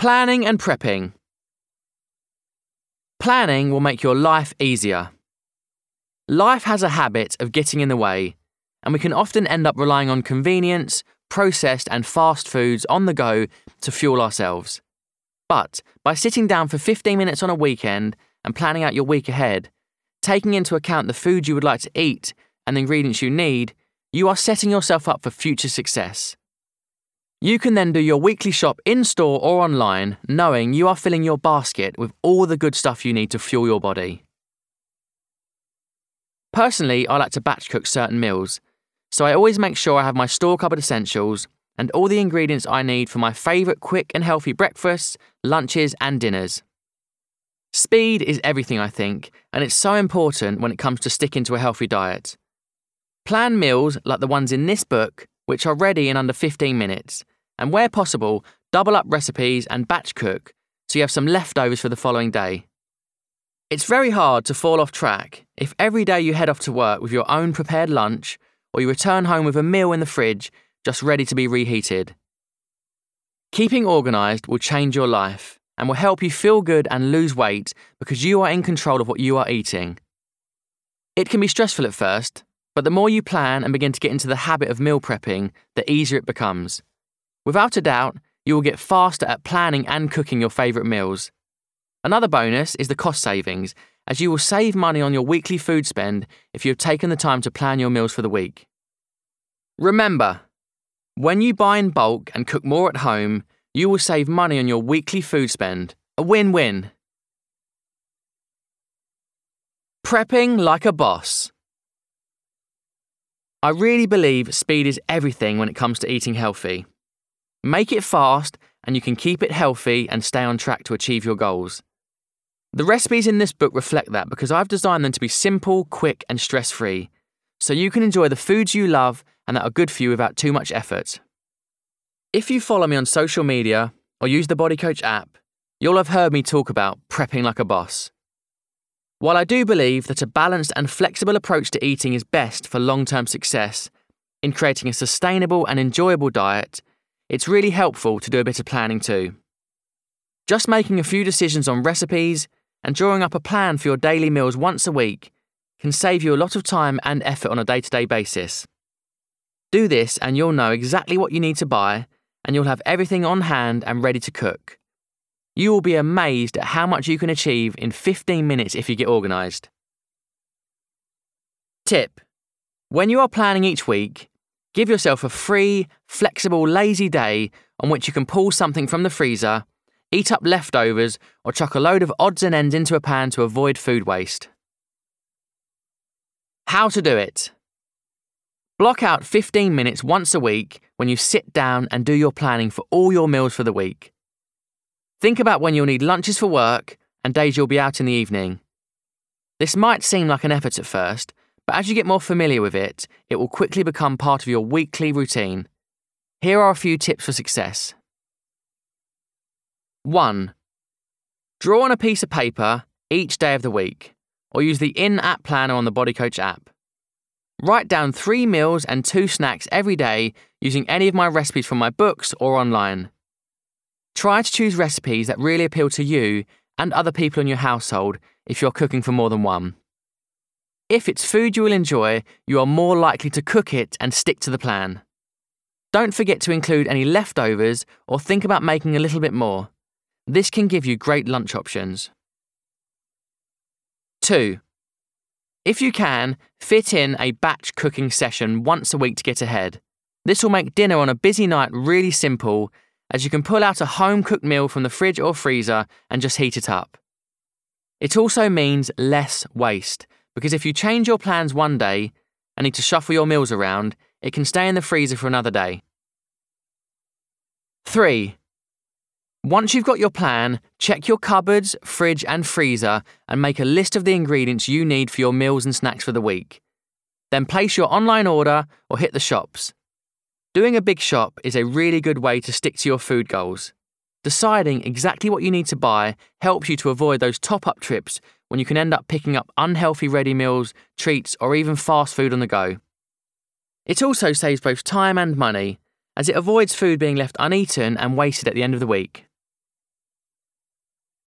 Planning and prepping. Planning will make your life easier. Life has a habit of getting in the way, and we can often end up relying on convenience, processed, and fast foods on the go to fuel ourselves. But by sitting down for 15 minutes on a weekend and planning out your week ahead, taking into account the food you would like to eat and the ingredients you need, you are setting yourself up for future success. You can then do your weekly shop in store or online, knowing you are filling your basket with all the good stuff you need to fuel your body. Personally, I like to batch cook certain meals, so I always make sure I have my store cupboard essentials and all the ingredients I need for my favourite quick and healthy breakfasts, lunches, and dinners. Speed is everything, I think, and it's so important when it comes to sticking to a healthy diet. Plan meals like the ones in this book, which are ready in under 15 minutes, and where possible, double up recipes and batch cook so you have some leftovers for the following day. It's very hard to fall off track if every day you head off to work with your own prepared lunch or you return home with a meal in the fridge just ready to be reheated. Keeping organised will change your life and will help you feel good and lose weight because you are in control of what you are eating. It can be stressful at first, but the more you plan and begin to get into the habit of meal prepping, the easier it becomes. Without a doubt, you will get faster at planning and cooking your favourite meals. Another bonus is the cost savings, as you will save money on your weekly food spend if you have taken the time to plan your meals for the week. Remember, when you buy in bulk and cook more at home, you will save money on your weekly food spend. A win win. Prepping like a boss. I really believe speed is everything when it comes to eating healthy. Make it fast, and you can keep it healthy and stay on track to achieve your goals. The recipes in this book reflect that because I've designed them to be simple, quick, and stress free, so you can enjoy the foods you love and that are good for you without too much effort. If you follow me on social media or use the Body Coach app, you'll have heard me talk about prepping like a boss. While I do believe that a balanced and flexible approach to eating is best for long term success in creating a sustainable and enjoyable diet, it's really helpful to do a bit of planning too. Just making a few decisions on recipes and drawing up a plan for your daily meals once a week can save you a lot of time and effort on a day to day basis. Do this and you'll know exactly what you need to buy and you'll have everything on hand and ready to cook. You will be amazed at how much you can achieve in 15 minutes if you get organised. Tip When you are planning each week, Give yourself a free, flexible, lazy day on which you can pull something from the freezer, eat up leftovers, or chuck a load of odds and ends into a pan to avoid food waste. How to do it. Block out 15 minutes once a week when you sit down and do your planning for all your meals for the week. Think about when you'll need lunches for work and days you'll be out in the evening. This might seem like an effort at first, but as you get more familiar with it, it will quickly become part of your weekly routine. Here are a few tips for success. 1. Draw on a piece of paper each day of the week, or use the in app planner on the Body Coach app. Write down three meals and two snacks every day using any of my recipes from my books or online. Try to choose recipes that really appeal to you and other people in your household if you're cooking for more than one. If it's food you will enjoy, you are more likely to cook it and stick to the plan. Don't forget to include any leftovers or think about making a little bit more. This can give you great lunch options. 2. If you can, fit in a batch cooking session once a week to get ahead. This will make dinner on a busy night really simple, as you can pull out a home cooked meal from the fridge or freezer and just heat it up. It also means less waste because if you change your plans one day and need to shuffle your meals around, it can stay in the freezer for another day. 3. Once you've got your plan, check your cupboards, fridge, and freezer and make a list of the ingredients you need for your meals and snacks for the week. Then place your online order or hit the shops. Doing a big shop is a really good way to stick to your food goals. Deciding exactly what you need to buy helps you to avoid those top up trips when you can end up picking up unhealthy ready meals, treats, or even fast food on the go. It also saves both time and money, as it avoids food being left uneaten and wasted at the end of the week.